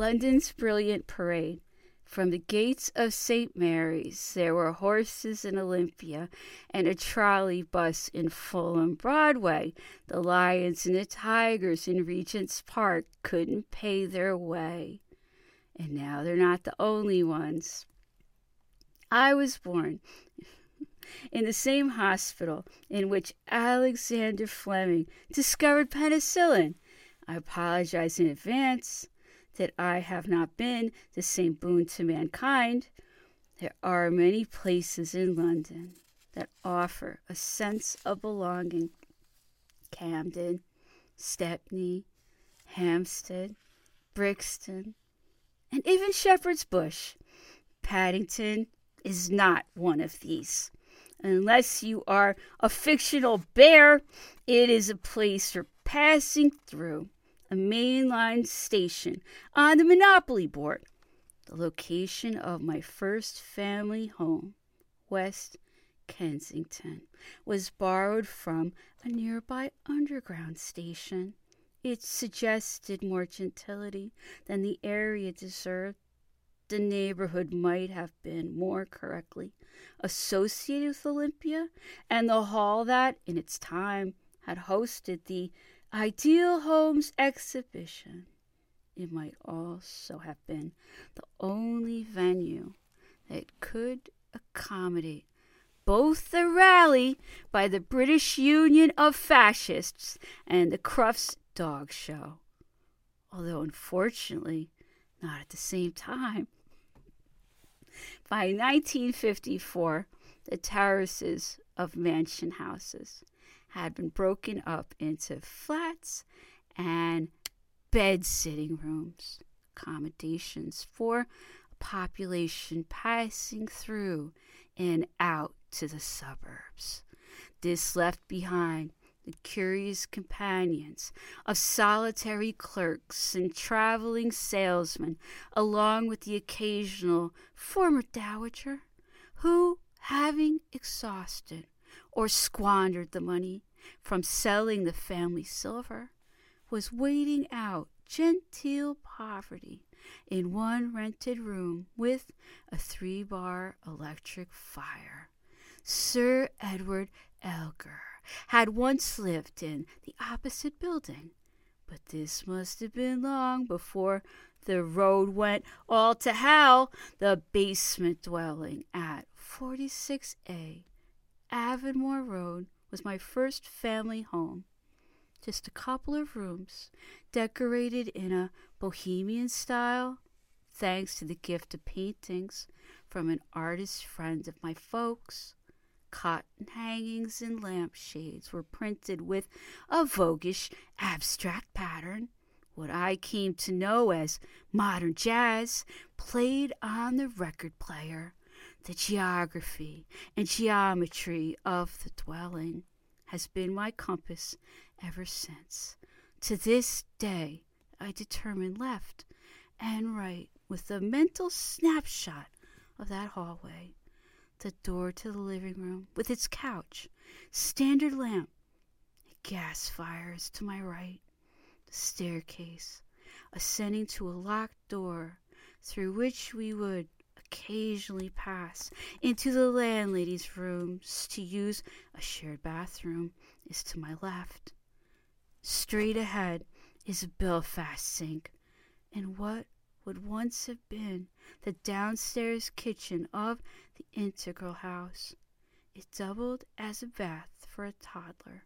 London's brilliant parade. From the gates of St. Mary's, there were horses in Olympia and a trolley bus in Fulham Broadway. The lions and the tigers in Regent's Park couldn't pay their way. And now they're not the only ones. I was born in the same hospital in which Alexander Fleming discovered penicillin. I apologize in advance that I have not been the same boon to mankind. There are many places in London that offer a sense of belonging. Camden, Stepney, Hampstead, Brixton, and even Shepherd's Bush. Paddington is not one of these. Unless you are a fictional bear, it is a place for passing through a mainline station on the Monopoly board. The location of my first family home, West Kensington, was borrowed from a nearby underground station. It suggested more gentility than the area deserved. The neighborhood might have been more correctly associated with Olympia and the hall that, in its time, had hosted the Ideal Homes exhibition. It might also have been the only venue that could accommodate both the rally by the British Union of Fascists and the Crufts Dog Show, although unfortunately not at the same time. By 1954, the terraces of mansion houses had been broken up into flats and bed sitting rooms, accommodations for a population passing through and out to the suburbs. This left behind the curious companions of solitary clerks and traveling salesmen, along with the occasional former dowager who, having exhausted or squandered the money from selling the family silver, was waiting out genteel poverty in one rented room with a three bar electric fire. Sir Edward Elgar had once lived in the opposite building, but this must have been long before the road went all to hell. The basement dwelling at 46A Avonmore Road was my first family home. Just a couple of rooms, decorated in a bohemian style, thanks to the gift of paintings from an artist friend of my folks. Cotton hangings and lampshades were printed with a voguish abstract pattern. What I came to know as modern jazz played on the record player the geography and geometry of the dwelling has been my compass ever since. To this day, I determine left and right with a mental snapshot of that hallway, the door to the living room with its couch, standard lamp, gas fires to my right, the staircase ascending to a locked door through which we would occasionally pass into the landlady's rooms to use a shared bathroom is to my left. Straight ahead is a Belfast sink, and what would once have been the downstairs kitchen of the Integral House. It doubled as a bath for a toddler.